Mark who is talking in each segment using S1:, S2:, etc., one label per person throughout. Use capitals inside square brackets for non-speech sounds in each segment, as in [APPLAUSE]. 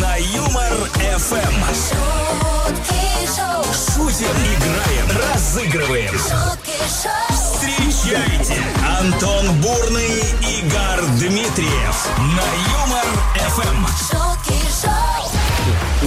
S1: На Юмор ФМ.
S2: шоу,
S1: Шутим, играем, разыгрываем. Встречайте Антон Бурный, Игорь Дмитриев на Юмор ФМ.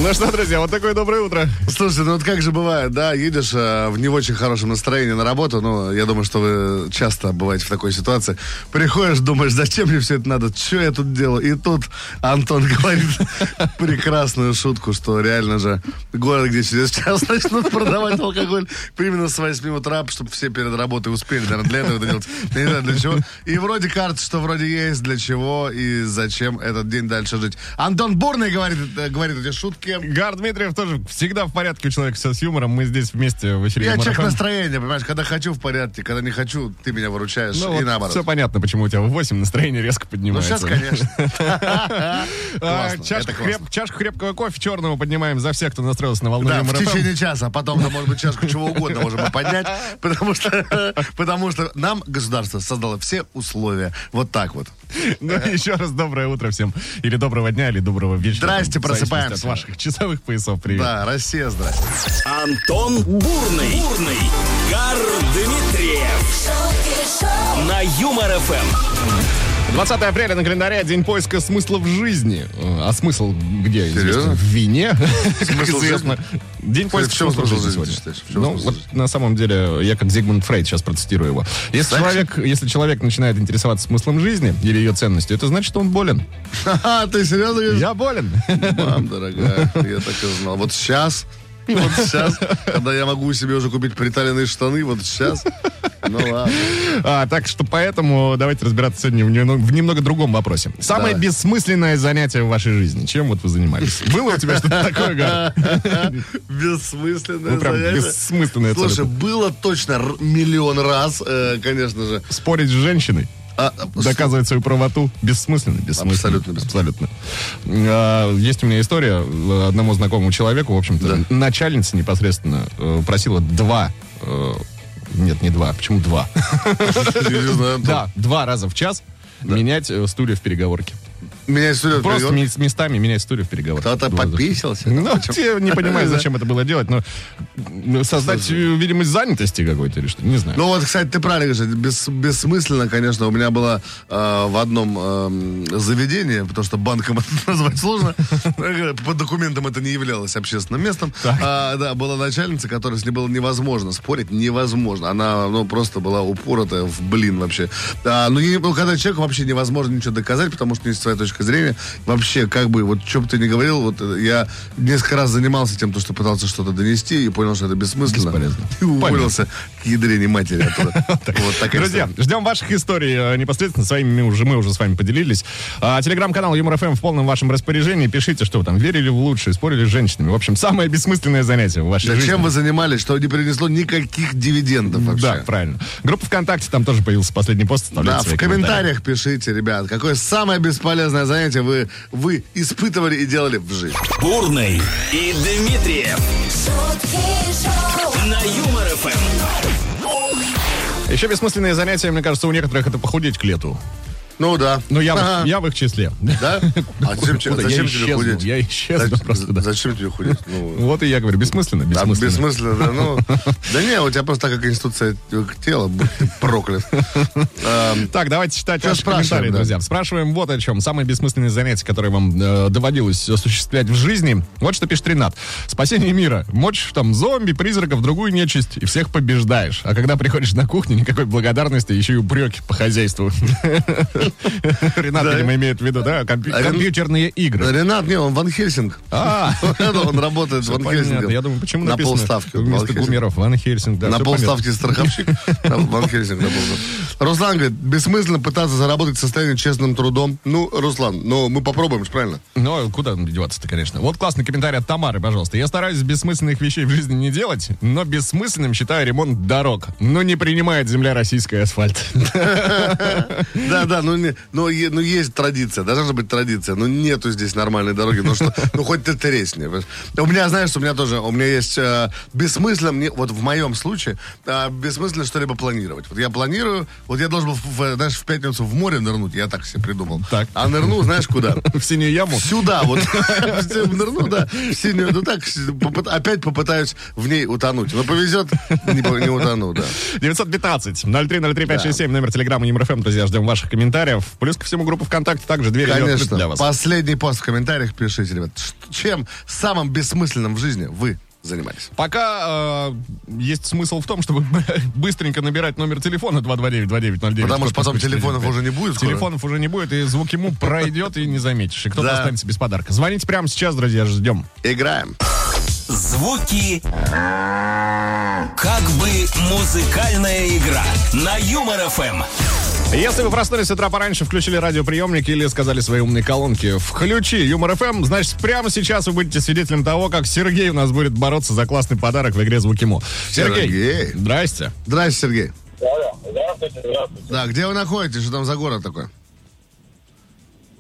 S3: Ну что, друзья, вот такое доброе утро.
S4: Слушайте, ну вот как же бывает, да, едешь э, в не очень хорошем настроении на работу, ну, я думаю, что вы часто бываете в такой ситуации. Приходишь, думаешь, зачем мне все это надо, что я тут делаю? И тут Антон говорит [LAUGHS] прекрасную шутку, что реально же город, где через час начнут продавать алкоголь именно с 8 утра, чтобы все перед работой успели, наверное, для этого это делать. Я не знаю, для чего. И вроде кажется, что вроде есть для чего и зачем этот день дальше жить. Антон Бурный говорит, э, говорит эти шутки.
S3: Гар Дмитриев тоже всегда в порядке у человека все с юмором. Мы здесь вместе в эфире
S4: Я
S3: Юмор
S4: человек настроения, понимаешь, когда хочу в порядке, когда не хочу, ты меня выручаешь,
S3: Ну,
S4: и
S3: вот
S4: наоборот.
S3: все понятно, почему у тебя в 8 настроение резко
S4: Ну,
S3: поднимается.
S4: сейчас, конечно. [LAUGHS]
S3: А, чашку, крепкого кофе черного поднимаем за всех, кто настроился на волну
S4: Да, в течение часа, а потом, может быть, чашку чего угодно можем поднять, потому что, [LAUGHS] потому что нам государство создало все условия. Вот так вот.
S3: Ну, [LAUGHS] еще раз доброе утро всем. Или доброго дня, или доброго вечера.
S4: Здрасте, просыпаемся.
S3: От ваших часовых поясов. Привет.
S4: Да, Россия, здрасте.
S1: Антон Бурный, Бурный, Гар Дмитриев на Юмор ФМ.
S3: 20 апреля на календаре День поиска смысла в жизни. Э, А смысл где?
S4: Серьезно?
S3: В вине. [LAUGHS] Как
S4: Смысл
S3: известно. День поиска смысла в жизни сегодня. Ну, вот на самом деле, я как Зигмунд Фрейд сейчас процитирую его. Если человек, если человек начинает интересоваться смыслом жизни или ее ценностью, это значит, что он болен.
S4: Ха-ха, [LAUGHS] ты серьезно?
S3: Я болен.
S4: Мам, дорогая, я так и знал. Вот сейчас, вот сейчас, когда я могу себе уже купить приталенные штаны, вот сейчас. Ну ладно.
S3: А, так что поэтому давайте разбираться сегодня в немного, в немного другом вопросе. Самое
S4: Давай.
S3: бессмысленное занятие в вашей жизни. Чем вот вы занимались? Было у тебя что-то такое, Гар?
S4: Бессмысленное
S3: Ну, прям
S4: занятие.
S3: бессмысленное
S4: Слушай, было точно миллион раз, э, конечно же.
S3: Спорить с женщиной?
S4: А,
S3: доказывать свою правоту бессмысленно, бессмысленно.
S4: Абсолютно.
S3: Абсолютно. А, Есть у меня история одному знакомому человеку, в общем-то,
S4: Да.
S3: начальница непосредственно э, просила два, э, нет, не два, почему два? [LAUGHS] Да, два раза в час менять э, стулья в переговорке.
S4: Меня сюда
S3: Просто с местами менять стулья в переговорке.
S4: Кто-то пописался.
S3: Ну, те не понимаю, зачем это было делать, но создать видимость занятости какой-то или что, не знаю.
S4: Ну вот, кстати, ты правильно говоришь, бес- бессмысленно, конечно, у меня было э, в одном эм, заведении, потому что банком [LAUGHS] это назвать сложно, по документам это не являлось общественным местом. А, да, была начальница, которая с ней было невозможно спорить, невозможно. Она, ну, просто была упоротая в блин вообще. А, ну, ну, когда человеку вообще невозможно ничего доказать, потому что есть своя точка зрения, вообще, как бы, вот, что бы ты ни говорил, вот, э, я несколько раз занимался тем, то, что пытался что-то донести, и понял, что это бессмысленно.
S3: Бесполезно.
S4: И уволился к ядрене матери [LAUGHS]
S3: Друзья, ждем ваших историй э, непосредственно своими уже мы уже с вами поделились. А, Телеграм-канал Юмор ФМ в полном вашем распоряжении. Пишите, что вы там верили в лучшее, спорили с женщинами. В общем, самое бессмысленное занятие в вашей жизни.
S4: Зачем вы занимались, что не принесло никаких дивидендов вообще?
S3: Да, правильно. Группа ВКонтакте, там тоже появился последний пост.
S4: Да, в комментариях пишите, ребят, какое самое бесполезное занятие вы, вы испытывали и делали в жизни.
S1: Бурный и Дмитриев на Юмор ФМ.
S3: Еще бессмысленное занятие, мне кажется, у некоторых это похудеть к лету.
S4: Ну да.
S3: Ну, я, в- я в их числе.
S4: Да? А зачем, [LAUGHS]
S3: Куда?
S4: зачем
S3: я
S4: тебе
S3: исчезну,
S4: худеть?
S3: Я исчезну
S4: Зачем-
S3: просто, да.
S4: Зачем тебе худеть? [LAUGHS] Ну,
S3: Вот и я говорю, бессмысленно,
S4: да,
S3: бессмысленно.
S4: бессмысленно, да, ну. [LAUGHS] Да не, у тебя просто так как институция тела, будь ты проклят.
S3: Так, давайте читать ваши комментарии, друзья. Спрашиваем вот о чем. Самое бессмысленное занятие, которое вам э, доводилось осуществлять в жизни. Вот что пишет Ренат. Спасение мира. Мочишь там зомби, призраков, другую нечисть, и всех побеждаешь. А когда приходишь на кухню, никакой благодарности, еще и упреки по хозяйству. [LAUGHS] Ренат, видимо, имеет в виду, да, компьютерные игры.
S4: Ренат, не, он Ван Хельсинг.
S3: А, [LAUGHS]
S4: Он работает Ван. Хельсингом.
S3: Я думаю, почему
S4: На полставки.
S3: вместо. Гумеров Ван Хельсинг. да,
S4: На полставки страховщик. [LAUGHS] Ван Хельсинг. Руслан говорит, бессмысленно пытаться заработать состояние честным трудом. Ну, Руслан, ну мы попробуем, правильно?
S3: Ну, куда деваться-то, конечно. Вот классный комментарий от Тамары, пожалуйста. Я стараюсь бессмысленных вещей в жизни не делать, но бессмысленным считаю ремонт дорог. Но не принимает земля российская асфальт.
S4: Да, да, ну не, ну, е- ну, есть традиция, должна же быть традиция, но нету здесь нормальной дороги, ну что, [LAUGHS] ну хоть ты тресни. У меня, знаешь, у меня тоже, у меня есть э, бессмысленно, мне, вот в моем случае, э, бессмысленно что-либо планировать. Вот я планирую, вот я должен был, в, в, знаешь, в пятницу в море нырнуть, я так себе придумал.
S3: Так.
S4: А нырну, знаешь, куда? [LAUGHS]
S3: В синюю яму.
S4: Сюда, вот. [LAUGHS] Нырну, да, в синюю, ну так, опять попытаюсь в ней утонуть. Но повезет, не, утону, да.
S3: 915 0303 567 номер телеграмма ЮморФМ, друзья, ждем ваших комментариев. Плюс ко всему группа ВКонтакте также двери открыты
S4: Конечно.
S3: для вас.
S4: Последний пост в комментариях пишите, ребят. Чем самым бессмысленным в жизни вы занимались?
S3: Пока э, есть смысл в том, чтобы [LAUGHS] быстренько набирать номер телефона 229-2909.
S4: Потому что потом телефонов
S3: 495.
S4: уже не будет скоро.
S3: Телефонов уже не будет, и звук ему пройдет, и не заметишь. И кто-то
S4: Да.
S3: останется без подарка. Звоните прямо сейчас, друзья, ждем.
S4: Играем.
S1: Звуки как бы музыкальная игра на Юмор ФМ.
S3: Если вы проснулись с утра пораньше, включили радиоприемник или сказали свои умные колонки «Включи Юмор ФМ», значит, прямо сейчас вы будете свидетелем того, как Сергей у нас будет бороться за классный подарок в игре «Звукимо». Сергей,
S4: Сергей.
S3: здрасте.
S4: Здравствуйте, Сергей.
S5: Здравствуйте, здравствуйте.
S4: Да, где вы находитесь? Что там за город такой?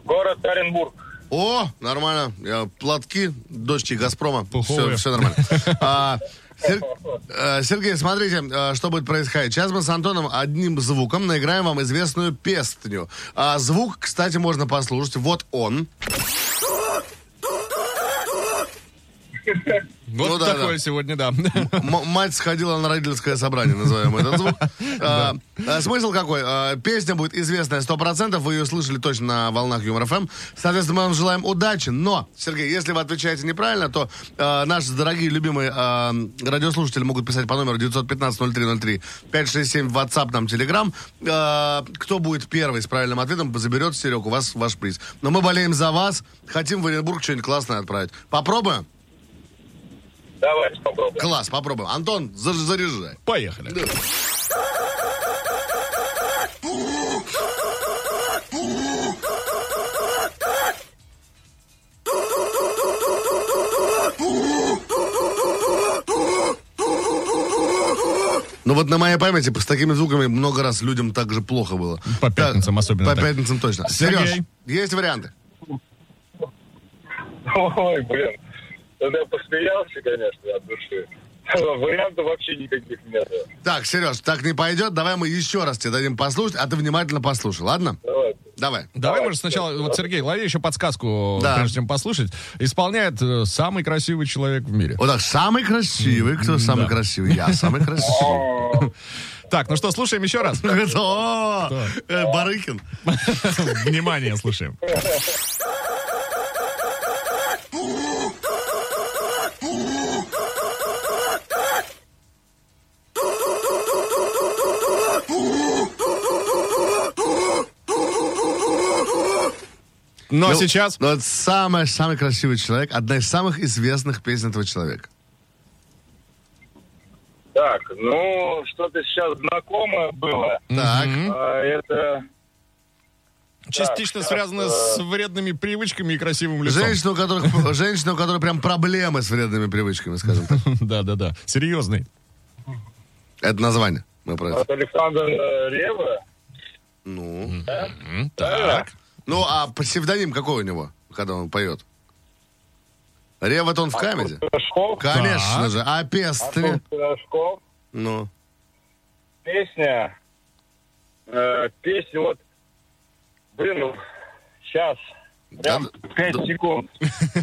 S5: Город Оренбург.
S4: О, нормально. Я, платки, дочки Газпрома. Все,
S3: Пуховые.
S4: все нормально. [LAUGHS] А, Сер- э, Сергей, смотрите, э, что будет происходить. Сейчас мы с Антоном одним звуком наиграем вам известную песню. А звук, кстати, можно послушать. Вот он.
S3: Вот
S4: Ну да,
S3: такое
S4: да.
S3: сегодня, да.
S4: М- мать сходила на родительское собрание, называем этот звук. [LAUGHS] А, а, Смысл какой? А, Песня будет известная 100%, вы ее слышали точно на волнах Юмор ФМ. Соответственно, мы вам желаем удачи. Но, Сергей, если вы отвечаете неправильно, то наши дорогие, любимые радиослушатели могут писать по номеру 915-0303-567 в WhatsApp, нам Telegram. Кто будет первый с правильным ответом, заберет, Серег, у вас ваш приз. Но мы болеем за вас, хотим в Оренбург что-нибудь классное отправить. Попробуем?
S5: Давайте попробуем.
S4: Класс, попробуем. Антон, за- заряжай.
S3: Поехали.
S4: Ну вот на моей памяти с такими звуками много раз людям так же плохо было.
S3: По пятницам
S4: Так,
S3: особенно
S4: По
S3: так.
S4: пятницам точно. Сереж, есть варианты?
S5: Ой, блин. Я посмеялся, конечно, от души. [LAUGHS] Вариантов вообще никаких нет.
S4: Так, Сереж, так не пойдет. Давай мы еще раз тебе дадим послушать, а ты внимательно послушай, ладно?
S5: Давайте.
S4: Давай.
S3: Давай, может, сначала, вот, Сергей, лови еще подсказку,
S4: Да.
S3: прежде чем послушать. Исполняет э, самый красивый человек в мире.
S4: Вот так, самый красивый. Кто самый
S3: да.
S4: красивый? Я самый красивый. [LAUGHS]
S3: Так, ну что, слушаем еще раз. [LAUGHS]
S4: Э, Барыкин.
S3: Внимание, слушаем. А
S4: Ну,
S3: сейчас...
S4: Ну, это самый, самый красивый человек. Одна из самых известных песен этого человека.
S5: Так, ну, что-то сейчас знакомое было.
S4: Так.
S5: А, это...
S3: Частично
S5: так,
S3: связано
S5: так,
S3: с вредными привычками и красивым лицом.
S4: Женщина, у которых, [LAUGHS] женщина, у которой прям проблемы с вредными привычками, скажем так. [LAUGHS]
S3: Да-да-да. Серьезный.
S4: Это название. Мы про это.
S5: От Александра э, Рева.
S4: Ну.
S3: Так.
S4: Ну, а псевдоним какой у него, когда он поет? Ревот он в?
S5: Пирожков.
S4: Конечно же. А
S5: Пирожков.
S4: Ну.
S5: Песня. э, песня вот... Блин, ну, сейчас. Прям
S4: Да-
S5: 5 секунд.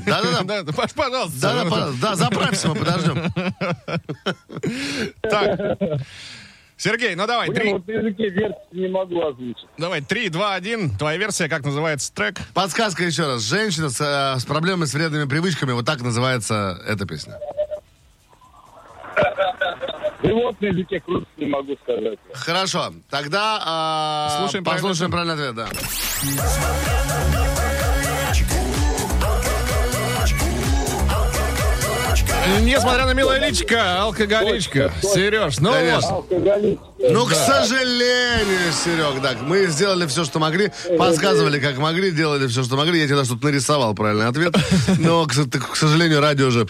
S4: Да-да-да. [LAUGHS]
S3: Да, да, пож- пожалуйста.
S4: Да-да, пожалуйста. Да, заправься, мы подождем.
S3: Так. Сергей, ну давай,
S5: Блин,
S3: три,
S5: вот на языке версии не могу озвучить.
S3: давай, три, два, один. Твоя версия, как называется трек?
S4: Подсказка еще раз. Женщина с, э, с проблемами с вредными привычками. Вот так называется эта песня. [LAUGHS]
S5: И вот на языке крутить не могу сказать.
S4: Хорошо. Тогда
S3: Слушаем правильный
S4: послушаем правильный ответ, да.
S3: Несмотря на милое личико, алкоголичка. Сереж, ну
S4: Конечно.
S3: вот.
S4: Ну, к сожалению, Серег, так, мы сделали все, что могли, подсказывали, как могли, делали все, что могли. Я тебе даже тут нарисовал правильный ответ. Но, к, к сожалению, радио же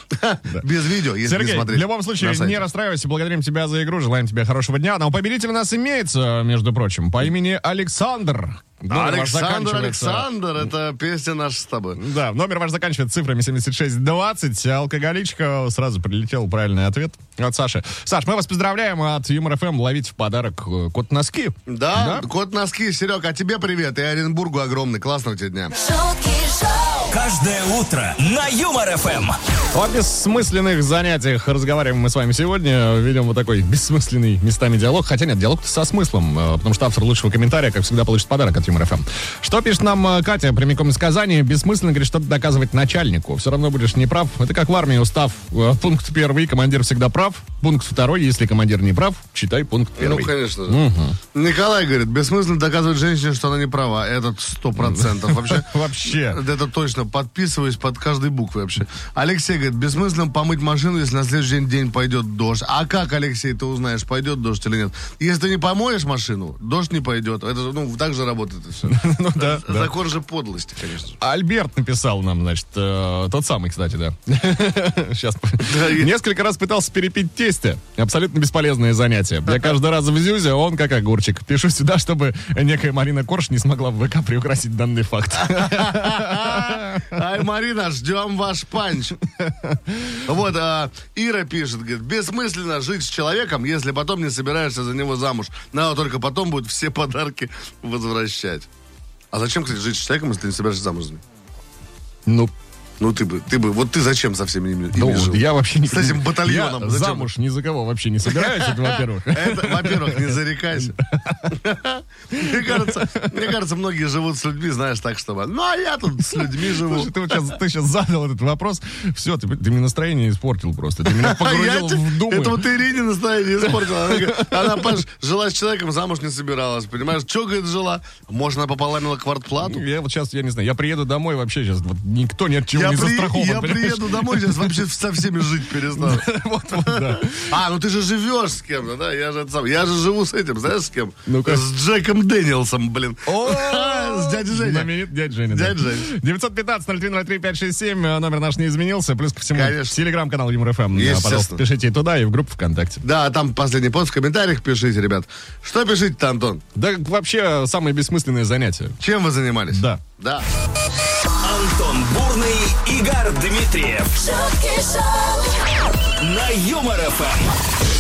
S4: без видео, если не
S3: Сергей,
S4: смотреть.
S3: в любом случае, не расстраивайся, благодарим тебя за игру, желаем тебе хорошего дня. Но победитель у нас имеется, между прочим, по имени Александр. Номер
S4: Александр, Александр, это песня наша с тобой.
S3: Да, номер ваш заканчивается цифрами 7620. Алкоголичка. Сразу прилетел правильный ответ от Саши. Саш, мы вас поздравляем от Юмор ФМ. Ловить в подарок э, кот носки.
S4: Да, кот носки, Серег, а тебе привет. И Оренбургу огромный. Классного тебе дня.
S2: шутки шоу,
S1: Каждое утро на Юмор ФМ.
S3: О бессмысленных занятиях разговариваем мы с вами сегодня. Ведем вот такой бессмысленный местами диалог. Хотя нет, диалог со смыслом, э, потому что автор лучшего комментария, как всегда, получит подарок от Юмор ФМ. Что пишет нам э, Катя прямиком из Казани? Бессмысленно, говорит, что-то доказывать начальнику. Все равно будешь неправ. Это как в армии устав. Э, Пункт первый, командир всегда прав. Пункт второй, если командир не прав, читай пункт
S4: Ну,
S3: первый.
S4: конечно же. Николай говорит, бессмысленно доказывать женщине, что она не права. Это сто процентов. Вообще, [LAUGHS]
S3: Вообще.
S4: это точно. Подписываюсь под каждой буквой вообще. Алексей говорит, бессмысленно помыть машину, если на следующий день пойдет дождь. А как, Алексей, ты узнаешь, пойдет дождь или нет? Если ты не помоешь машину, дождь не пойдет. Это же, ну, так же работает и все. [LAUGHS]
S3: Ну да, да.
S4: Закон же подлости, конечно.
S3: Альберт написал нам, значит, э, тот самый, кстати, да. [LAUGHS] Сейчас. Несколько раз пытался перепить тесте. Абсолютно бесполезное занятие. Я каждый раз в Зюзе, он как огурчик. Пишу сюда, чтобы некая Марина Корж не смогла в ВК приукрасить данный факт.
S4: Ай, Марина, ждем ваш панч. Вот, а, Ира пишет, говорит, бессмысленно жить с человеком, если потом не собираешься за него замуж. Надо только потом будет все подарки возвращать. А зачем, кстати, жить с человеком, если ты не собираешься замуж?
S3: Ну,
S4: Ну, ты бы, ты бы, вот ты зачем со всеми ими, ими
S3: ну,
S4: жил?
S3: я вообще не...
S4: С этим батальоном.
S3: Я
S4: зачем?
S3: замуж ни за кого вообще не собираюсь, это во-первых.
S4: Это, во-первых, не зарекайся. Мне кажется, мне кажется, многие живут с людьми, знаешь, так, чтобы... Ну, а я тут с людьми живу.
S3: Слушай, ты, вот сейчас, ты сейчас задал этот вопрос, все, ты, ты мне настроение испортил просто. Ты меня [LAUGHS]
S4: А
S3: погрузил в думы.
S4: Это вот Ирине настроение испортила. Она, говорит, она, понимаешь, жила с человеком, замуж не собиралась. Понимаешь, что, говорит, жила? Может, она пополамила квартплату?
S3: Я вот сейчас, я не знаю, я приеду домой вообще сейчас, вот никто ни от чего
S4: Я,
S3: не
S4: при-
S3: застрахован.
S4: я
S3: понимаешь?
S4: приеду домой, сейчас вообще со всеми жить перестану. [LAUGHS]
S3: Вот, вот, да.
S4: А, ну ты же живешь с кем-то, да? Я же, сам- я же живу с этим, знаешь, с кем?
S3: Ну-ка.
S4: С Джеком Дэниелсом, блин.
S3: О, [LAUGHS]
S4: С дядей Женей.
S3: Знаменит дядя Женя.
S4: Дядя Женя.
S3: 915-0303-567, э, номер наш не изменился. Плюс ко всему,
S4: Конечно.
S3: телеграм-канал Юмор ФМ. э. Пожалуйста, пишите и туда, и в группу ВКонтакте.
S4: Да, там последний пост в комментариях пишите, ребят. Что пишите-то, Антон?
S3: Да вообще самое бессмысленное занятие.
S4: Чем вы занимались?
S3: Да.
S4: Да.
S1: Антон Игорь Дмитриев на Юмор ФМ.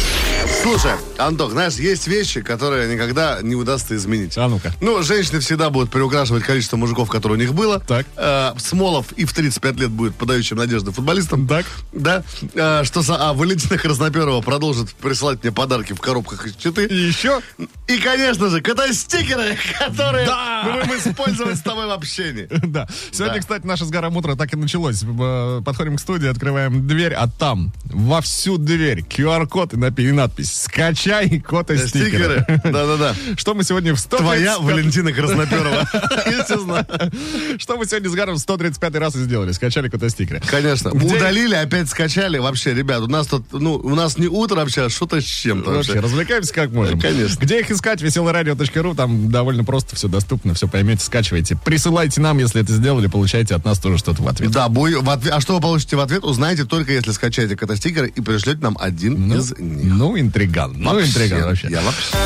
S4: Слушай, Антох, знаешь, есть вещи, которые никогда не удастся изменить.
S3: А ну-ка.
S4: Ну, женщины всегда будут приукрашивать количество мужиков, которые у них было.
S3: Так.
S4: Э, Смолов и в 35 лет будет подающим надежды футболистом.
S3: Так.
S4: Да. Э, что за... А, Валентина Красноперова продолжит присылать мне подарки в коробках из
S3: И
S4: читы.
S3: еще
S4: И, конечно же, кота-стикеры, [LAUGHS] которые
S3: Да.
S4: мы будем использовать с тобой в общении. [LAUGHS]
S3: Да. Сегодня,
S4: Да.
S3: кстати, наше с Гаром утро так и началось. Э, Подходим к студии, открываем дверь, а там во всю дверь QR-код и напи- и надпись «Скачай код и
S4: Стикеры.
S3: стикеры».
S4: Да-да-да.
S3: Что мы сегодня в 135
S4: Твоя Валентина Красноперова. [LAUGHS]
S3: Что мы сегодня с Гаром в 135 раз и сделали? Скачали код и стикеры.
S4: Конечно. Удалили, опять скачали. Вообще, ребят, у нас тут, ну, у нас не утро вообще, а что-то с чем-то
S3: Вообще, развлекаемся как можем.
S4: Конечно.
S3: Где их искать? Веселорадио.ру. Там довольно просто все доступно, все поймете, скачивайте. Присылайте нам, если это сделали, получайте от нас тоже что-то в ответ.
S4: Да, а что вы получите в ответ, узнаете только если скачаете кота-стикеры и пришлете нам один
S3: Ну,
S4: из них.
S3: ну, интриган. Ну, интриган вообще.
S4: Я вообще.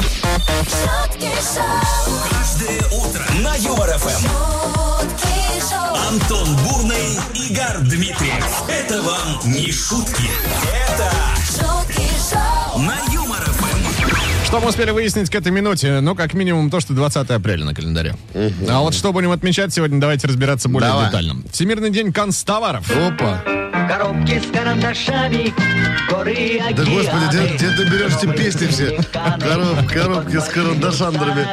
S1: Каждое утро на Юмор ФМ.
S2: шутки шоу,
S1: Антон Бурный, Игорь Дмитриев. Это вам не шутки. Это
S2: шутки шоу,
S1: на Юмор ФМ.
S3: Что мы успели выяснить к этой минуте? Ну, как минимум то, что 20 апреля на календаре. А вот что будем отмечать сегодня, давайте разбираться более
S4: Давай.
S3: детально. Всемирный день констоваров.
S4: Опа.
S6: Коробки с карандашами, горы,
S4: Да господи,
S6: океаны.
S4: где, где ты берешь эти песни все? Короб- коробки с карандашандрами.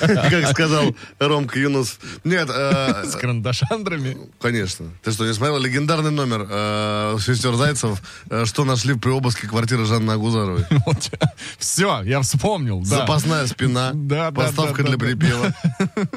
S4: [LAUGHS] Как сказал Ромка Юнус. Нет, э,
S3: С карандашандрами.
S4: конечно. Ты что, не смотрел легендарный номер э, сестер Зайцев, э, что нашли при обыске квартиры Жанны Агузаровой? [LAUGHS]
S3: Все, я вспомнил.
S4: Запасная спина, [LAUGHS]
S3: да,
S4: для припева,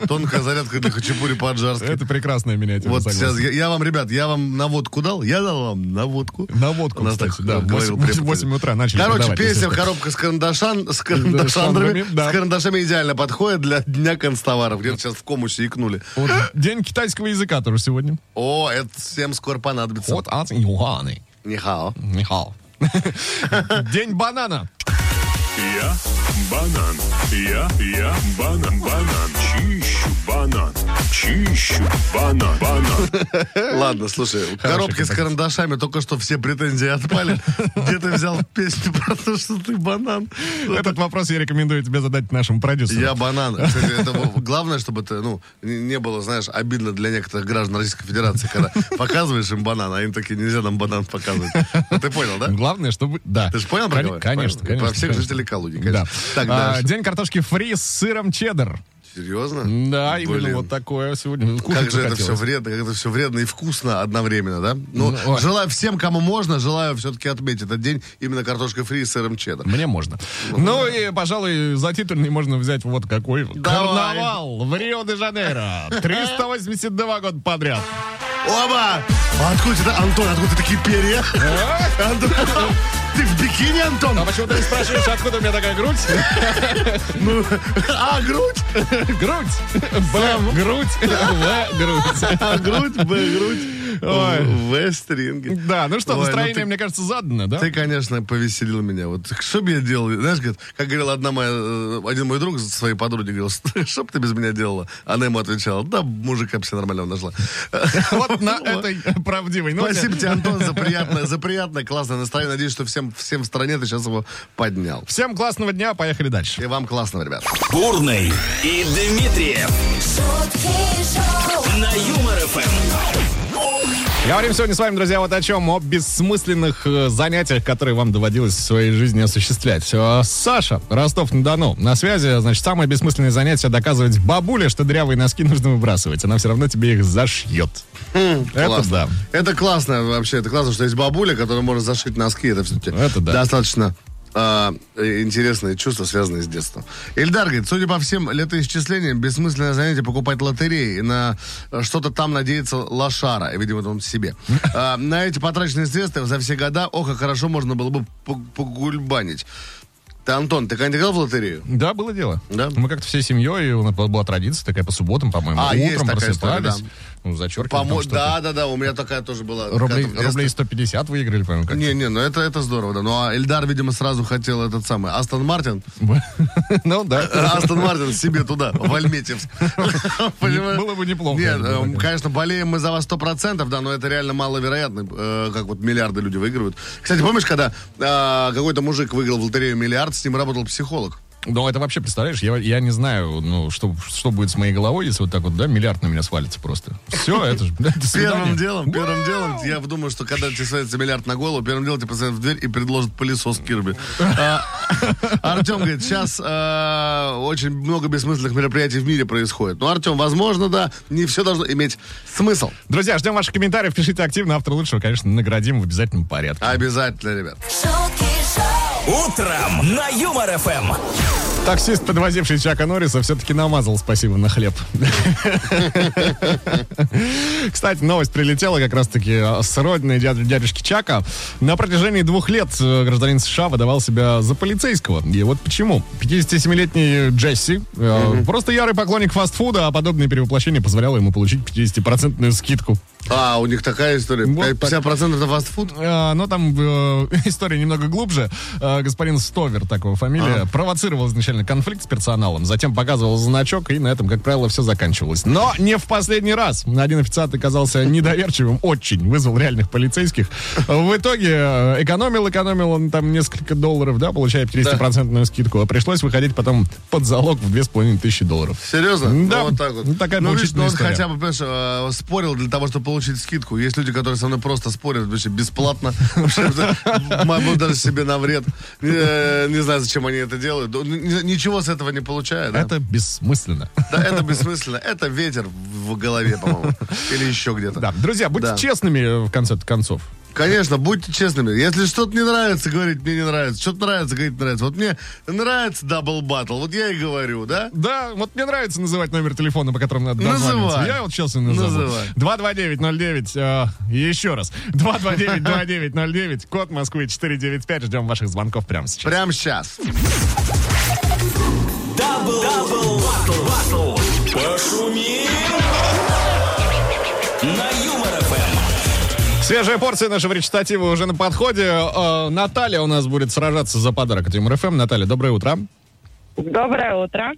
S4: тонкая зарядка для хачапури по-аджарски.
S3: Это прекрасная миниатюра,
S4: Вот сейчас я, я вам, ребят, я вам наводку дал, я дал вам наводку.
S3: Наводку,
S4: У нас
S3: кстати,
S4: так
S3: да, в
S4: говорил
S3: 8,
S4: препод.
S3: 8 утра начали
S4: Короче, песня коробка с, карандашан, с карандашандрами,
S3: да.
S4: с карандашами идеально подходит для дня констоваров. Где-то сейчас в комусе икнули.
S3: Вот день китайского языка тоже сегодня.
S4: О, это всем скоро понадобится.
S3: Вот от Юаны.
S4: Нихао.
S3: Михаил. [LAUGHS] День банана.
S7: Я банан. Я, я банан, банан. Чищу банан. Чищу банан. Банан. [LAUGHS]
S4: Ладно, слушай, коробки с карандашами только что все претензии отпали. [LAUGHS] Где ты взял песню про то, что ты банан?
S3: Этот вопрос я рекомендую тебе задать нашему продюсеру.
S4: Я банан. Кстати, это [LAUGHS] главное, чтобы это, ну, не было, знаешь, обидно для некоторых граждан Российской Федерации, когда показываешь им банан, а им такие, нельзя нам банан показывать. Ну, Ты понял, да?
S3: Главное, чтобы... Да.
S4: Ты же понял, про
S3: Кон-? Конечно, конечно.
S4: Про всех жителей Калуги,
S3: Да.
S4: конечно. Так,
S3: А. День картошки фри с сыром чеддер.
S4: Серьезно?
S3: Да, именно
S4: Блин.
S3: вот такое сегодня. Кушать
S4: Как же это все вредно, как это все вредно и вкусно одновременно, да? Ну,
S3: Ну,
S4: желаю всем, кому можно, желаю все-таки отметить этот день именно картошкой фри с сыром чеддер.
S3: Мне можно. Ну и, пожалуй, за титульный можно взять вот какой.
S4: Давай.
S3: Карнавал в Рио-де-Жанейро. 382 года подряд.
S4: Оба! А откуда это, Антон, откуда такие перья? Антон, ты в бикини, Антон?
S3: А почему ты не спрашиваешь, откуда у меня такая грудь? [LAUGHS]
S4: Ну, а, грудь?
S3: Грудь. Б, грудь. [LAUGHS] В, грудь.
S4: А, грудь, Б, грудь.
S3: Ой.
S4: В стринге.
S3: Да, ну что,
S4: Ой, ну
S3: настроение,
S4: ты-
S3: мне кажется, задано, да?
S4: Ты, конечно, повеселил меня. Вот что бы я делал? Знаешь, говорит, как говорила одна моя, э, один мой друг своей подруге, говорил, что [LAUGHS] бы ты без меня делала? Она ему отвечала, да, мужика все нормально нашла. [LAUGHS]
S3: Вот на [LAUGHS] этой правдивой ноте.
S4: Спасибо тебе, Антон, за приятное, за приятное, классное настроение. Надеюсь, что всем, всем в стране ты сейчас его поднял.
S3: Всем классного дня, поехали дальше.
S4: И вам классного, ребят.
S1: Бурный и Дмитриев
S2: шутки шоу,
S1: на Юмор ФМ.
S3: Говорим сегодня с вами, друзья, вот о чем. О бессмысленных э, занятиях, которые вам доводилось в своей жизни осуществлять. Э, Саша, Ростов-на-Дону. На связи, значит, самое бессмысленное занятие доказывать бабуле, что дырявые носки нужно выбрасывать. Она все равно тебе их зашьет. Это
S4: Классно.
S3: да.
S4: Это классно вообще. Это классно, что есть бабуля, которая может зашить носки. Это все-таки
S3: Это да.
S4: достаточно а, интересные чувства, связанные с детством. Ильдар говорит, судя по всем летоисчислениям, бессмысленное занятие покупать лотереи и на э, что-то там надеяться лошара, видимо, он себе. А, на эти потраченные средства за все года, ох, как хорошо можно было бы пог- погульбанить. Ты, Антон, ты когда играл в лотерею?
S3: Да, было дело.
S4: Да?
S3: Мы как-то всей семьей, у нас была традиция такая по субботам, по-моему,
S4: А,
S3: утром
S4: такая история,
S3: просыпались,
S4: да.
S3: Ну, зачеркивали там
S4: Помо-. Да, да, да, у меня такая тоже была.
S3: Рублей, рублей 150 выиграли, по-моему, как
S4: Не, не, ну это, это здорово, да. Ну а Эльдар, видимо, сразу хотел этот самый Астон Мартин. [LAUGHS]
S3: Ну да. [LAUGHS]
S4: Астон Мартин себе туда, в Альметьевск. [LAUGHS]
S3: Было бы неплохо,
S4: Нет, э,
S3: сказал.
S4: конечно, болеем мы за вас сто процентов, да, но это реально маловероятно, э, как вот миллиарды люди выигрывают. Кстати, помнишь, когда э, какой-то мужик выиграл в лотерею миллиард, с ним работал психолог?
S3: Ну, это вообще, представляешь, я, я не знаю, ну, что, что будет с моей головой, если вот так вот, да, миллиард на меня свалится просто. Все, это же.
S4: Первым делом, первым делом, я думаю, что когда тебе свалится миллиард на голову, первым делом тебе позвонят в дверь и предложат пылесос Кирби. А, [LAUGHS] Артем говорит, сейчас а, очень много бессмысленных мероприятий в мире происходит. Ну, Артем, возможно, да, не все должно иметь смысл.
S3: Друзья, ждем ваших комментариев, пишите активно, автор лучшего, конечно, наградим в обязательном порядке.
S4: Обязательно, ребят.
S2: шутки
S1: Утром на Юмор ФМ.
S3: Таксист, подвозивший Чака Норриса, все-таки намазал спасибо на хлеб. Кстати, новость прилетела как раз-таки с родины дяд- дядюшки Чака. На протяжении двух лет э, гражданин США выдавал себя за полицейского. И вот почему. 57-летний Джесси, э, просто ярый поклонник фастфуда, а подобное перевоплощение позволяло ему получить 50% скидку.
S4: А, у них такая история.
S3: Вот так.
S4: 50% на фастфуд?
S3: Э, но там э, [LAUGHS] история немного глубже. Э, господин Стовер, так его фамилия, провоцировал изначально конфликт с персоналом, затем показывал значок, и на этом, как правило, все заканчивалось. Но не в последний раз. Один официант оказался недоверчивым, очень, вызвал реальных полицейских. В итоге э, экономил, экономил он там несколько долларов, да, получая 50% скидку, а пришлось выходить потом под залог в 2500 долларов.
S4: Серьезно?
S3: Да.
S4: Ну, вот так вот.
S3: Ну, такая
S4: ну, видишь, ну,
S3: поучительная
S4: он
S3: история.
S4: хотя бы, понимаешь, э, спорил для того, чтобы получить скидку. Есть люди, которые со мной просто спорят вообще бесплатно. [LAUGHS] Могут даже себе на вред. Э, Не знаю, зачем они это делают. Ну, ни- Ничего с этого не получают.
S3: Это бессмысленно.
S4: Да, это бессмысленно. Это ветер в голове, по-моему. Или еще где-то.
S3: Да, друзья, будьте честными в конце концов.
S4: Конечно, будьте честными. Если что-то не нравится, говорить мне не нравится. Что-то нравится, говорить нравится. Вот мне нравится double battle. Вот я и говорю, да?
S3: Да, вот мне нравится называть номер телефона, по которому надо
S4: Называй.
S3: Я вот сейчас и назову.
S4: Называй.
S3: 229-09, э, еще раз. 229-2909, код Москвы 495. Ждем ваших звонков прямо сейчас.
S4: Прямо сейчас.
S1: Double, double, battle, battle. Пошумим.
S3: Свежая порция нашего речитатива уже на подходе. Э, Наталья у нас будет сражаться за подарок от Юмор FM. Наталья, доброе утро.
S8: Доброе утро.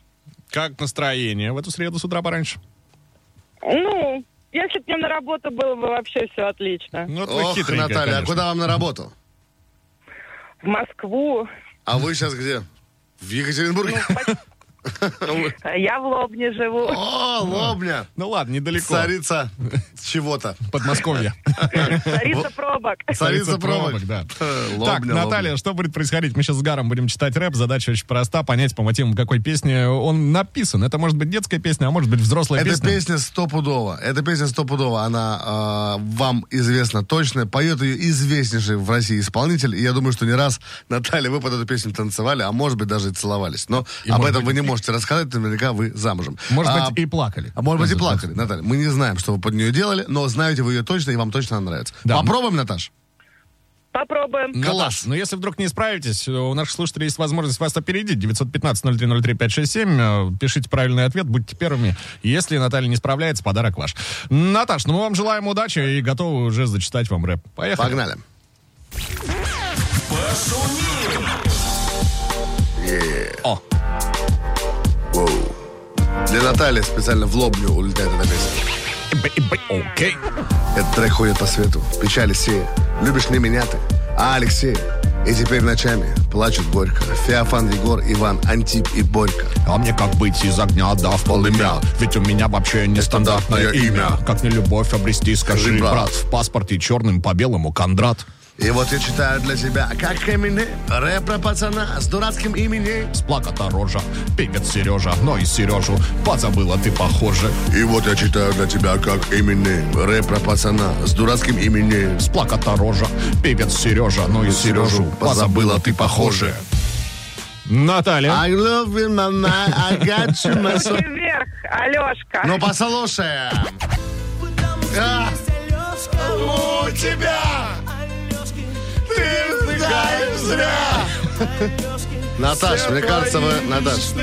S3: Как настроение в эту среду с утра пораньше?
S8: Ну, если бы мне на работу было бы вообще все отлично.
S3: Ну, вот вы
S4: Ох, Наталья, а
S3: конечно.
S4: куда вам на работу?
S8: В Москву.
S4: А вы сейчас где? В Екатеринбурге?
S8: Я в Лобне живу.
S4: О, Лобня.
S3: Ну ладно, недалеко.
S4: Царица чего-то.
S3: Подмосковье.
S8: Царица пробок.
S4: Царица пробок.
S3: да.
S4: Лобня,
S3: Так, Наталья, что будет происходить? Мы сейчас с Гаром будем читать рэп. Задача очень проста. Понять по мотивам какой песни он написан. Это может быть детская песня, а может быть взрослая
S4: Эта
S3: песня.
S4: песня стопудово. Эта песня стопудово. Она э, вам известна точно. Поет ее известнейший в России исполнитель. И я думаю, что не раз, Наталья, вы под эту песню танцевали, а может быть даже и целовались. Но об этом вы не можете рассказать, наверняка вы замужем.
S3: Может
S4: А,
S3: быть, и плакали.
S4: А может быть, и плакали, Наталья. Мы не знаем, что вы под нее делали, но знаете вы ее точно, и вам точно она нравится.
S3: Да.
S4: Попробуем, Наташ?
S8: Попробуем.
S3: Наташ,
S4: Класс.
S3: но если вдруг не справитесь, у наших слушателей есть возможность вас опередить. 915-0303-567. Э, Пишите правильный ответ, будьте первыми. Если Наталья не справляется, подарок ваш. Наташ, ну мы вам желаем удачи и готовы уже зачитать вам рэп. Поехали.
S4: Погнали.
S3: О,
S4: Воу. Для Натальи специально в лобню улетает эта песня.
S3: окей.
S4: Этот трек ходит по свету, печали сея. Любишь не меня ты, а Алексей. И теперь ночами плачут горько. Феофан, Егор, Иван, Антип и Борька.
S3: А мне как быть из огня, да, в полымя? Ведь у меня вообще нестандартное имя. Как не любовь обрести, скажи,
S4: брат.
S3: В паспорте черным по белому Кондрат.
S4: И вот я читаю для тебя, как Эминем, рэп про пацана с дурацким именем.
S3: С плаката рожа, певец Сережа, но и Сережу позабыла ты похоже.
S4: И вот я читаю для тебя, как Эминем, рэп про пацана с дурацким именем.
S3: С плаката рожа, певец Сережа, но и Сережу позабыла ты похоже. Наталья.
S4: I love you, mama, I got you, my.
S8: Руки вверх, Алешка.
S4: Ну, послушаем. А, у тебя ты вздыхаешь зря. Наташ, мне кажется, вы... Наташ,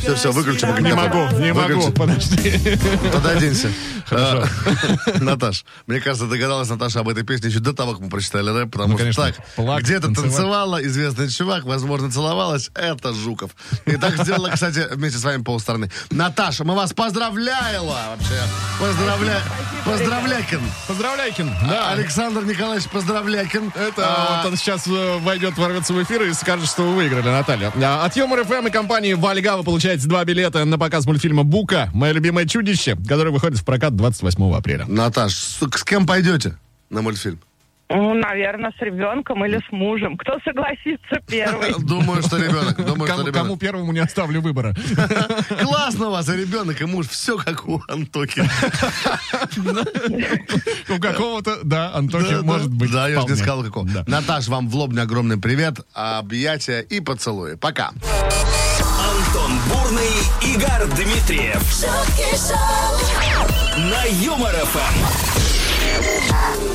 S4: все, все, выключи
S3: Не могу, не могу, подожди.
S4: Пододенься. Хорошо. [LAUGHS] Наташ, мне кажется, догадалась Наташа об этой песне еще до того, как мы прочитали рэп, потому
S3: Ну, конечно,
S4: что так, где-то
S3: танцевать.
S4: танцевала известный чувак, возможно, целовалась, это Жуков. И так сделала, кстати, вместе с вами полстраны. Наташа, мы вас поздравляем вообще. Поздравляю. Поздравлякин.
S3: Поздравляйкин. Да,
S4: Александр Николаевич Поздравлякин.
S3: Это
S4: А,
S3: вот он сейчас э, войдет, ворвется в эфир и скажет, что вы выиграли, Наталья. А, От Юмор ФМ и компании Вальга вы получаете два билета на показ мультфильма «Бука. Мое любимое чудище», который выходит в прокат 28 апреля.
S4: Наташ, с, с кем пойдете на мультфильм?
S8: Ну, наверное, с ребенком или с мужем. Кто согласится первый? [LAUGHS]
S4: Думаю, что ребенок. Думаю, что
S3: Кому,
S4: ребенок.
S3: кому первому не оставлю выбора. [LAUGHS]
S4: Классно у вас, и ребенок, и муж. Все как у Антохи. [LAUGHS]
S3: У какого-то, да, Антохи, может быть.
S4: Да, я же не сказал какого. Наташ, вам в Лобне огромный привет, объятия и поцелуи. Пока.
S1: Бурный, Игорь Дмитриев на Юмор FM.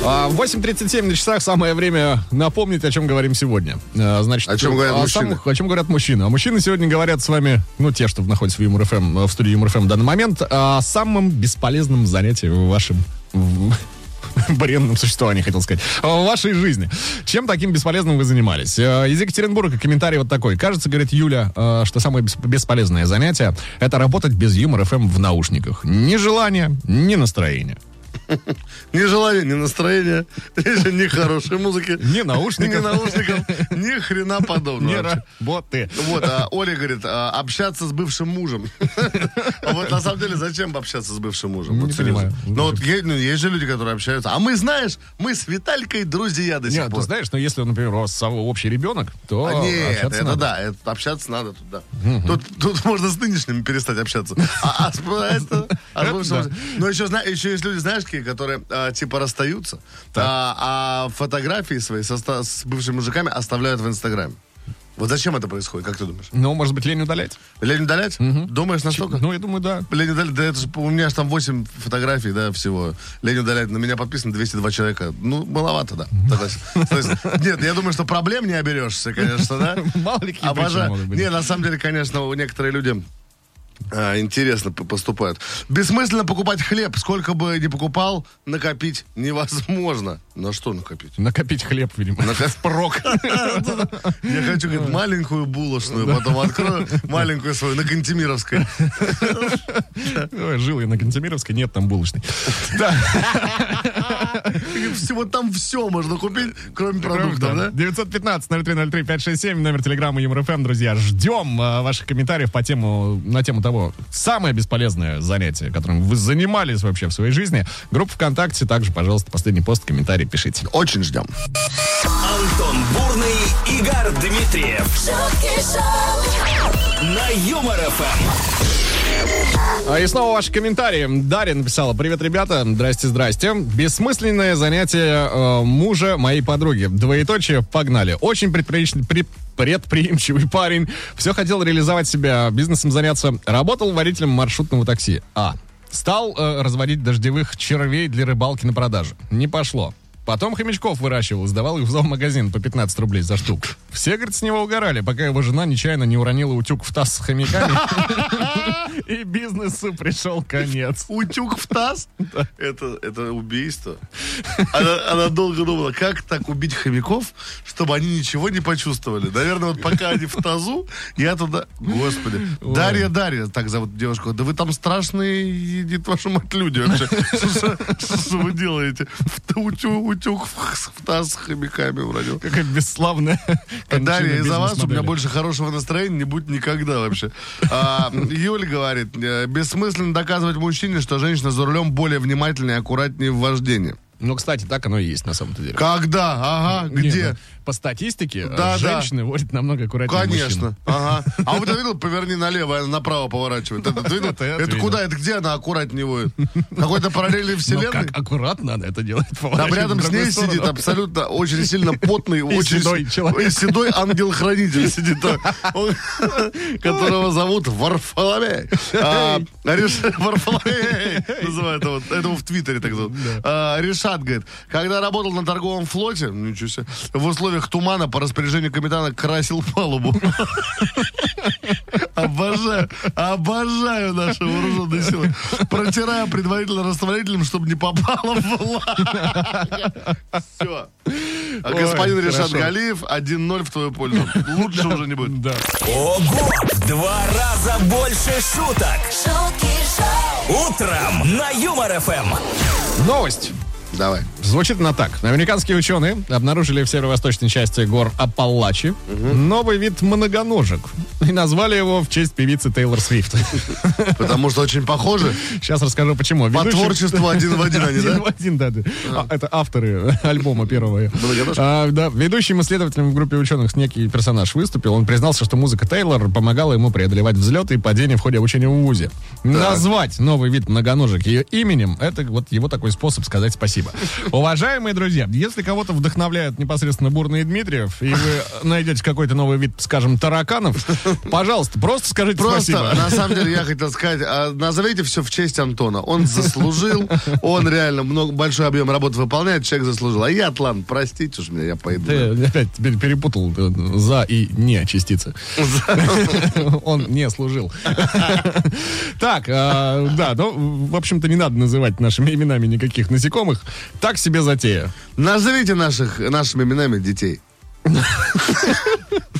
S3: А, 8.37 на часах самое время напомнить, о чем говорим сегодня. А, Значит,
S4: О чем говорят
S3: о
S4: мужчины?
S3: самых- о чем говорят мужчины. А мужчины сегодня говорят с вами, ну, те, что находятся в Юмор FM, в студии Юмор FM в данный момент, о самом бесполезном занятии в вашем в- [LAUGHS] бренном существовании, хотел сказать, в вашей жизни. Чем таким бесполезным вы занимались? Э, Из Екатеринбурга комментарий вот такой. Кажется, говорит Юля, э, что самое бес- бесполезное занятие — это работать без Юмор ФМ в наушниках. Ни желания, ни настроения. [LAUGHS]
S4: Ни желания, ни настроения, [LAUGHS] ни хорошей музыки. [LAUGHS]
S3: Ни наушников.
S4: Ни наушников. Ни хрена подобного. Вообще.
S3: работы.
S4: Вот, а Оля говорит, а, общаться с бывшим мужем. А вот на самом деле, зачем общаться с бывшим мужем?
S3: Не понимаю.
S4: Ну вот ну, есть же люди, которые общаются. А мы, знаешь, мы с Виталькой друзья до сих
S3: Нет,
S4: пор.
S3: ты знаешь, но если, например, у вас общий ребенок, то
S4: А, нет, это да, общаться надо тут, да. Тут, можно с нынешними перестать общаться. А, а с- бывшим-. Но еще, еще есть люди, знаешь, какие, которые а, типа расстаются, а, а фотографии свои со с бывшими мужиками оставляют в Инстаграме. Вот зачем это происходит, как ты думаешь?
S3: Ну, может быть, лень удалять?
S4: Лень удалять? Думаешь настолько?
S3: Ну, я думаю, да.
S4: Лень удалять, да это же, у меня же там 8 фотографий, да, всего. Лень удалять, на меня подписано 202 человека. Ну, маловато, да. Нет, я думаю, что проблем не оберешься, конечно, да. [LAUGHS]
S3: Мало ли какие
S4: Обожаю. Не, на самом деле, конечно, некоторые люди А, интересно поступают. Бессмысленно покупать хлеб. Сколько бы ни покупал, накопить невозможно. На что накопить?
S3: Накопить хлеб, видимо. Впрок. [LAUGHS]
S4: Я хочу, говорит, маленькую булочную, потом открою маленькую свою на Кантемировской.
S3: Ой, Жил я на Кантемировской, нет там булочной. [LAUGHS]
S4: Всего там все можно купить, кроме продуктов, да?
S3: 915-0303-567, номер телеграммы Юмор ФМ, друзья. Ждем а, ваших комментариев по тему, на тему того, самое бесполезное занятие, которым вы занимались вообще в своей жизни. Группа ВКонтакте, также, пожалуйста, последний пост, комментарий пишите.
S4: Очень ждем.
S1: Антон Бурный, Игорь Дмитриев на Юмор ФМ.
S3: А, И снова ваши комментарии. Дарья написала. Привет, ребята. Здрасте, здрасте. Бессмысленное занятие э, мужа моей подруги. Двоеточие, погнали. Очень предприимчивый, при- предприимчивый парень. Все хотел реализовать себя, бизнесом заняться. Работал водителем маршрутного такси. А. Стал э, разводить дождевых червей для рыбалки на продажу. Не пошло. Потом хомячков выращивал, сдавал их в зоомагазин по 15 рублей за штуку. Все, говорит, с него угорали, пока его жена нечаянно не уронила утюг в таз с хомяками. [LAUGHS] И бизнесу пришел конец.
S4: Утюг в таз? Это, это убийство. Она, она долго думала, как так убить хомяков, чтобы они ничего не почувствовали. Наверное, вот пока они в тазу, я туда... Господи. Дарья, Дарья, так зовут девушку. Да вы там страшные, едит вашу мать, люди вообще. Что, вы делаете? Утюг, утюг в, таз с хомяками уронил.
S3: Какая бесславная кончина
S4: Дарья, из-за вас у меня больше хорошего настроения не будет никогда вообще. А, Юля говорит, э, бессмысленно доказывать мужчине, что женщина за рулем более внимательнее и аккуратнее в вождении.
S3: Ну, кстати, так оно и есть на самом-то деле.
S4: Когда? Ага,
S3: Не,
S4: где?
S3: ну, По статистике, э,
S4: Да, да.
S3: женщины водят намного аккуратнее
S4: Конечно.
S3: мужчин.
S4: Ага. [LAUGHS] А вот видел, поверни налево, она направо поворачивает. Это, видел?
S3: Это
S4: Это
S3: видел.
S4: куда? Это где она аккуратнее водит? Какой-то параллельной
S3: Но
S4: вселенной?
S3: как аккуратно она это делает.
S4: Там рядом с ней
S3: сторону.
S4: сидит абсолютно очень сильно потный, [LAUGHS] очень
S3: седой человек.
S4: и седой ангел-хранитель [LAUGHS] сидит, которого зовут Варфоломей. А, Варфоломей называют его, это его в Твиттере так зовут. А, Решат говорит, когда работал на торговом флоте, ничего себе, в условиях тумана по распоряжению капитана красил палубу. Обожаю, обожаю наши вооруженные силы. Протираю предварительно растворителем, чтобы не попало в влага. Все. А
S3: Ой,
S4: господин Решат. Галиев 1-0 в твою пользу. Лучше уже не будет.
S3: Да.
S1: Ого! Два раза больше шуток.
S2: шутки шоу,
S1: Утром на Юмор ФМ.
S3: Новость.
S4: Давай.
S3: Звучит она так. Американские ученые обнаружили в северо-восточной части гор Апалачи новый вид многоножек. И назвали его в честь певицы Тейлор Свифт. [LAUGHS]
S4: Потому что очень похожи.
S3: Сейчас расскажу, почему.
S4: По
S3: Ведущий-
S4: творчеству один в один они,
S3: Один
S4: да?
S3: в один, да. да. А, это авторы альбома первого. А, да, ведущим исследователем в группе ученых некий персонаж выступил. Он признался, что музыка Тейлор помогала ему преодолевать взлеты и падения в ходе обучения в ВУЗе. Назвать новый вид многоножек ее именем, это вот его такой способ сказать спасибо. Уважаемые друзья, если кого-то вдохновляет непосредственно Бурный и Дмитриев, и вы найдете какой-то новый вид, скажем, тараканов, пожалуйста, просто скажите
S4: Просто,
S3: спасибо.
S4: на самом деле, я хотел сказать, а, назовите все в честь Антона. Он заслужил, он реально много, большой объем работы выполняет, человек заслужил. А я, ладно, простите уж меня, я пойду.
S3: Ты опять теперь перепутал э, за и не частицы. Он не служил. Так, а, да, ну, в общем-то, не надо называть нашими именами никаких насекомых. Так себе затея.
S4: Назовите наших, нашими именами детей. [LAUGHS]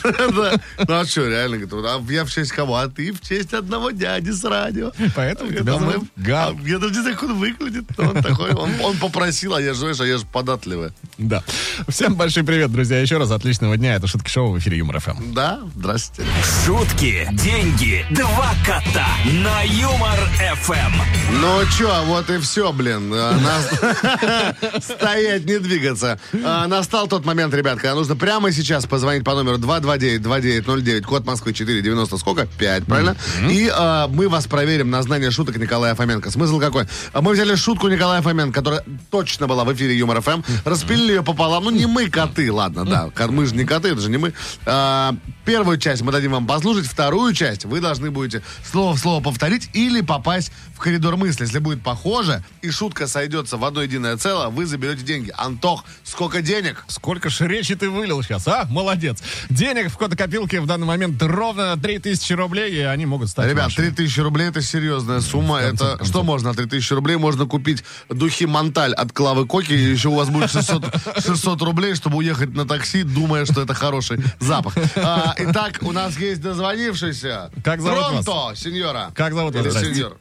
S4: [LAUGHS] Да. Ну а что, реально, а я в честь кого? А ты в честь одного дяди с радио.
S3: Поэтому тебя
S4: а
S3: зовут Гав.
S4: Я даже не знаю, как он выглядит. Он такой, он, попросил, а я же, а я же податливая.
S3: Да. Всем большой привет, друзья. Еще раз отличного дня. Это Шутки Шоу в эфире Юмор ФМ.
S4: Да, здрасте.
S1: Шутки, деньги, два кота на Юмор ФМ.
S4: Ну чё, вот и все, блин. А, нас- [LAUGHS] Стоять, не двигаться. Настал тот момент, ребят, когда нужно прямо сейчас позвонить по номеру 229-2909, код Москвы 490, сколько? 5, правильно? И а, мы вас проверим на знание шуток Николая Фоменко. Смысл какой? А Мы взяли шутку Николая Фоменко, которая точно была в эфире Юмор ФМ, распилили ее пополам. Ну, не мы коты, ладно, да. Мы же не коты, это же не мы. А, первую часть мы дадим вам послушать, вторую часть вы должны будете слово в слово повторить или попасть в коридор мысли. Если будет похоже, и шутка сойдется в одно единое целое, вы заберете деньги. Антох, сколько денег?
S3: Сколько ж речи ты вылил сейчас, а? Молодец. Денег в копилке в данный момент ровно 3000 рублей, и они могут стать
S4: Ребят,
S3: вашими.
S4: 3000 рублей это серьезная сумма. это что можно на 3000 рублей? Можно купить духи Монталь от Клавы Коки, и еще у вас будет 600, 600 рублей, чтобы уехать на такси, думая, что это хороший запах. А, итак, у нас есть дозвонившийся.
S3: Как зовут вас?
S4: Пронто, сеньора.
S3: Как зовут вас,
S4: сеньор.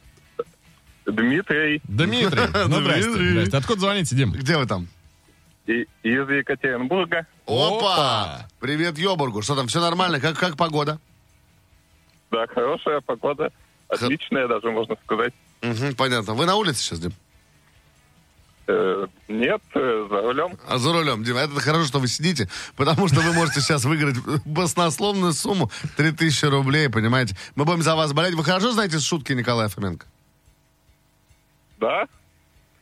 S5: Дмитрий
S3: Дмитрий. [LAUGHS] Ну, здрасте,
S4: Дмитрий.
S3: здрасте. Откуда звоните, Дим?
S4: Где вы там?
S5: и- из Екатеринбурга.
S4: Опа!
S3: Опа!
S4: Привет, Йобургу. Что там, все нормально? Как, как погода?
S5: Да, хорошая погода. Отличная даже, можно сказать.
S4: Мгм, понятно. Вы на улице сейчас, Дим?
S5: Э, нет, э, за рулем.
S4: А за рулем, Дима, это хорошо, что вы сидите, потому что вы можете сейчас выиграть баснословную сумму 3000 рублей, понимаете? Мы будем за вас болеть. Вы хорошо знаете шутки Николая Фоменко?
S5: Да?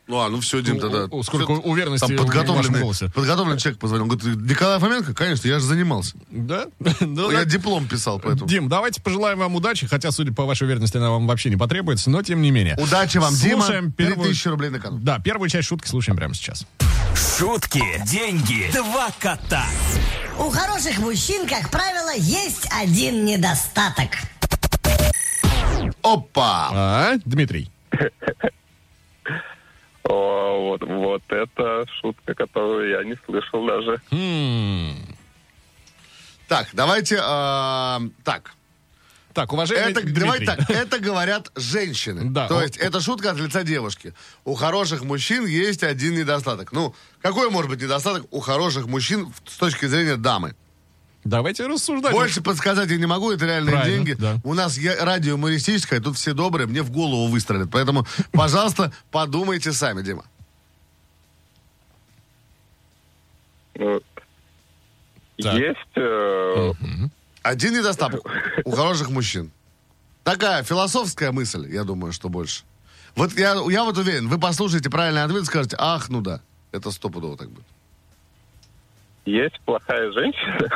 S4: Ну, а, ну все, Дим, тогда...
S3: о, сколько
S4: всё,
S3: уверенности
S4: Там
S3: в вашем
S4: подготовленный, подготовленный человек позвонил. Он говорит, Николай Фоменко? Конечно, я же занимался.
S3: Да? [LAUGHS] Ну,
S4: Я
S3: да.
S4: диплом писал, поэтому...
S3: Дим, давайте пожелаем вам удачи, хотя, судя по вашей уверенности, она вам вообще не потребуется, но тем не менее.
S4: Удачи вам, Дима.
S3: Слушаем первую...
S4: 3000 рублей на кону.
S3: Да, первую часть шутки слушаем прямо сейчас.
S1: Шутки, деньги, два кота.
S2: У хороших мужчин, как правило, есть один недостаток.
S4: Опа!
S3: А, Дмитрий? [LAUGHS]
S5: О, вот, вот это шутка, которую я не слышал даже.
S3: М,
S4: Так, давайте... а, так,
S3: Так, уважаемый
S4: Это,
S3: Дмитрий.
S4: давай так, это говорят женщины.
S3: Да.
S4: То есть это шутка от лица девушки. У хороших мужчин есть один недостаток. Ну, какой может быть недостаток у хороших мужчин с точки зрения дамы?
S3: Давайте рассуждать.
S4: Больше подсказать я не могу, это реальные
S3: Правильно,
S4: деньги.
S3: да.
S4: У нас я- радио юмористическое, тут все добрые, мне в голову выстрелят. Поэтому, пожалуйста, [LAUGHS] подумайте сами, Дима.
S5: Ну,
S3: Так.
S5: Есть э,
S4: Один недостаток у хороших мужчин. Такая философская мысль, я думаю, что больше. Вот я, я вот уверен, вы послушаете правильный ответ и скажете, ах, ну да, это стопудово так будет.
S5: Есть плохая женщина.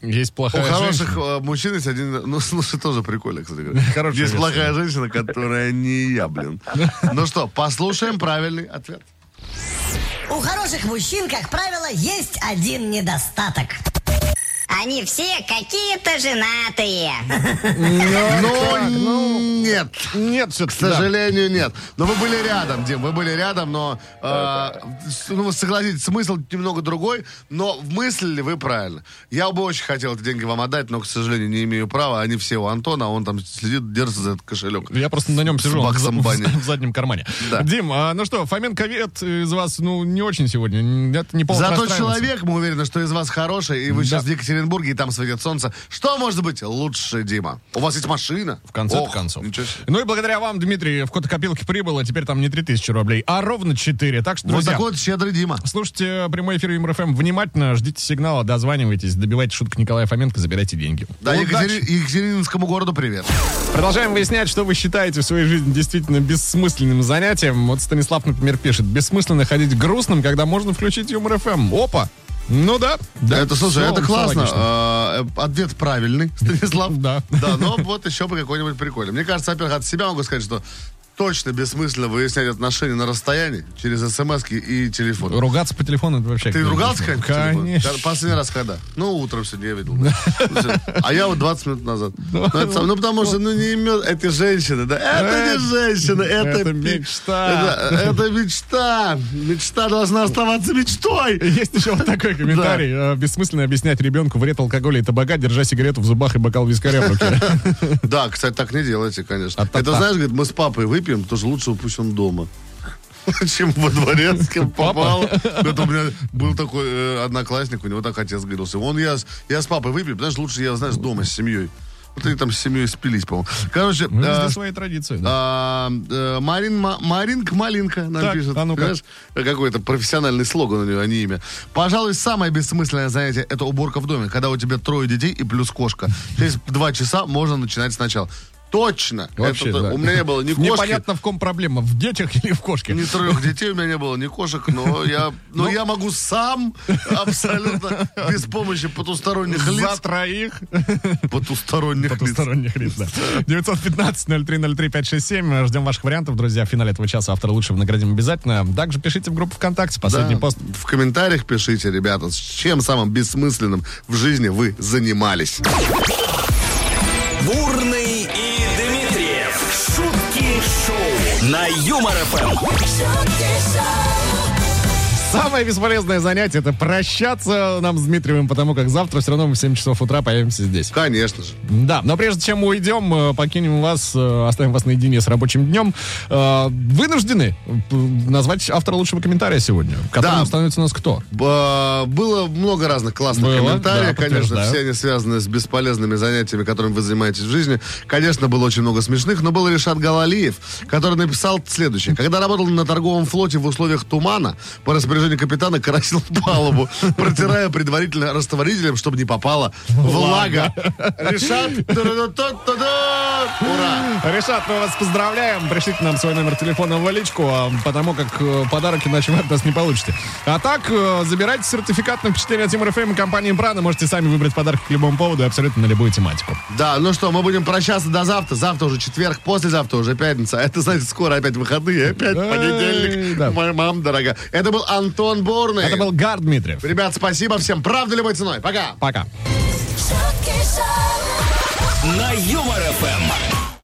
S3: Есть
S4: У
S3: плохая
S4: хороших
S3: женщина.
S4: э, мужчин есть один... Ну, слушай, тоже прикольно, кстати говоря. [LAUGHS]
S3: Хорошая
S4: Есть
S3: версия.
S4: плохая женщина, которая не я, блин. [LAUGHS] Ну что, послушаем правильный ответ.
S2: У хороших мужчин, как правило, есть один недостаток.
S9: Они все какие-то женатые.
S4: Но нет.
S3: Нет,
S4: К
S3: все-таки.
S4: сожалению, нет. Но вы были рядом, Дим, вы были рядом, но, э, с- ну, согласитесь, смысл немного другой, но мыслили вы правильно. Я бы очень хотел эти деньги вам отдать, но, к сожалению, не имею права. Они все у Антона, а он там следит, держится за этот кошелек.
S3: Я просто на нем
S4: С
S3: сижу в, в- в заднем кармане.
S4: Да.
S3: Дим, а, ну что, Фоменко Вет из вас, ну, не очень сегодня. Это не
S4: Зато человек, мы уверены, что из вас хороший, и вы
S3: Да.
S4: сейчас в Екатеринбурге, и там светит солнце. Что может быть лучше, Дима? У вас есть машина?
S3: В конце
S4: Ох,
S3: концов. Ну и благодаря вам, Дмитрий, в копилке прибыло теперь там не 3000 рублей, а ровно 4. Так что,
S4: Вот
S3: друзья,
S4: такой вот щедрый Дима.
S3: слушайте прямой эфир МРФМ внимательно, ждите сигнала, дозванивайтесь, добивайте шуток Николая Фоменко, забирайте деньги.
S4: Да! Екатери- Екатерининскому городу привет.
S3: Продолжаем выяснять, что вы считаете в своей жизни действительно бессмысленным занятием. Вот Станислав, например, пишет, бессмысленно ходить грустным, когда можно включить Юмор ФМ. Опа! Ну да. да
S4: это, слушай,
S3: всё-
S4: это классно. А, ответ правильный, [LAUGHS] Станислав.
S3: Да.
S4: Да, но вот еще бы какой-нибудь прикольный. Мне кажется, во-первых, от себя могу сказать, что точно бессмысленно выяснять отношения на расстоянии через смс и телефон.
S3: Ругаться по телефону это вообще...
S4: Ты
S3: конечно.
S4: ругался?
S3: Конечно.
S4: Когда- Последний раз когда? Ну, утром сегодня я видел. [LAUGHS] Ну. А я вот 20 минут назад. Ну, сам- ну, потому что, ну, не имен... Это женщина, да? Это не женщина, это...
S3: мечта.
S4: Это, мечта. Мечта должна оставаться мечтой.
S3: Есть еще вот такой [LAUGHS] комментарий. Э, Бессмысленно объяснять ребенку вред алкоголя и табака, держа сигарету в зубах и бокал вискаря в руке. [LAUGHS]
S4: Да, кстати, так не делайте, конечно.
S3: А
S4: Это, знаешь, говорит, мы с папой выпьем, тоже лучше пусть он дома. Чем во дворе, с кем попал. Это у меня был такой э, одноклассник, у него так отец говорил, что он я, с- я с папой выпью, потому что лучше я, знаешь, дома с семьей. Вот они там с семьей спились, по-моему. Короче,
S3: Ну, везде свои традиции. да.
S4: а, э, Марин, Ма- Маринка Малинка нам
S3: Так,
S4: пишет.
S3: а ну-ка.
S4: Понимаешь? Какой-то профессиональный слоган у нее, а не имя. Пожалуй, самое бессмысленное занятие это уборка в доме, когда у тебя трое детей и плюс кошка. Через два часа можно начинать сначала. Точно.
S3: Вообще,
S4: Это-
S3: да.
S4: У меня не было ни кошки,
S3: Непонятно, в ком проблема, в детях или в кошке.
S4: ни трех детей, у меня не было ни кошек, но я, но
S3: Ну.
S4: я могу сам абсолютно [LAUGHS] без помощи потусторонних
S3: За
S4: лиц.
S3: троих
S4: Потусторонних лиц.
S3: потусторонних лиц, да. 915-0303-567. Ждем ваших вариантов, друзья. В финале этого часа автора лучшего наградим обязательно. Также пишите в группу ВКонтакте. Последний
S4: Да.
S3: пост.
S4: В комментариях пишите, ребята, с чем самым бессмысленным в жизни вы занимались.
S1: На Юмор ФМ.
S3: Самое бесполезное занятие — это прощаться нам с Дмитриевым, потому как завтра все равно мы в 7 часов утра появимся здесь.
S4: Конечно же.
S3: Да, но прежде чем мы уйдем, э, покинем вас, э, оставим вас наедине с рабочим днем, э, вынуждены назвать автора лучшего комментария сегодня, которым
S4: Да.
S3: становится у нас кто?
S4: Было много разных классных
S3: Было,
S4: комментариев,
S3: да,
S4: конечно, все они связаны с бесполезными занятиями, которыми вы занимаетесь в жизни. Конечно, было очень много смешных, но был Решат Галалиев, который написал следующее. Когда работал на торговом флоте в условиях тумана, по распоряжению капитана красил [LAUGHS] палубу, протирая предварительно растворителем, чтобы не попала влага. Решат, ура!
S3: Решат, мы вас поздравляем. Пришлите нам свой номер телефона в личку, а, потому как э, подарок иначе вы от нас не получите. А так, э, забирайте сертификат на впечатление от Тимур ФМ и компании Брана. Можете сами выбрать подарок к любому поводу и абсолютно на любую тематику.
S4: Да, ну что, мы будем прощаться до завтра. Завтра уже четверг, послезавтра уже пятница. Это, знаете, скоро опять выходные, опять понедельник. Моя мама дорогая. Это был Антон Бурный.
S3: Это был Гар Дмитриев.
S4: Ребят, спасибо всем. Правда любой ценой. Пока.
S3: Пока.
S1: На Юмор ФМ.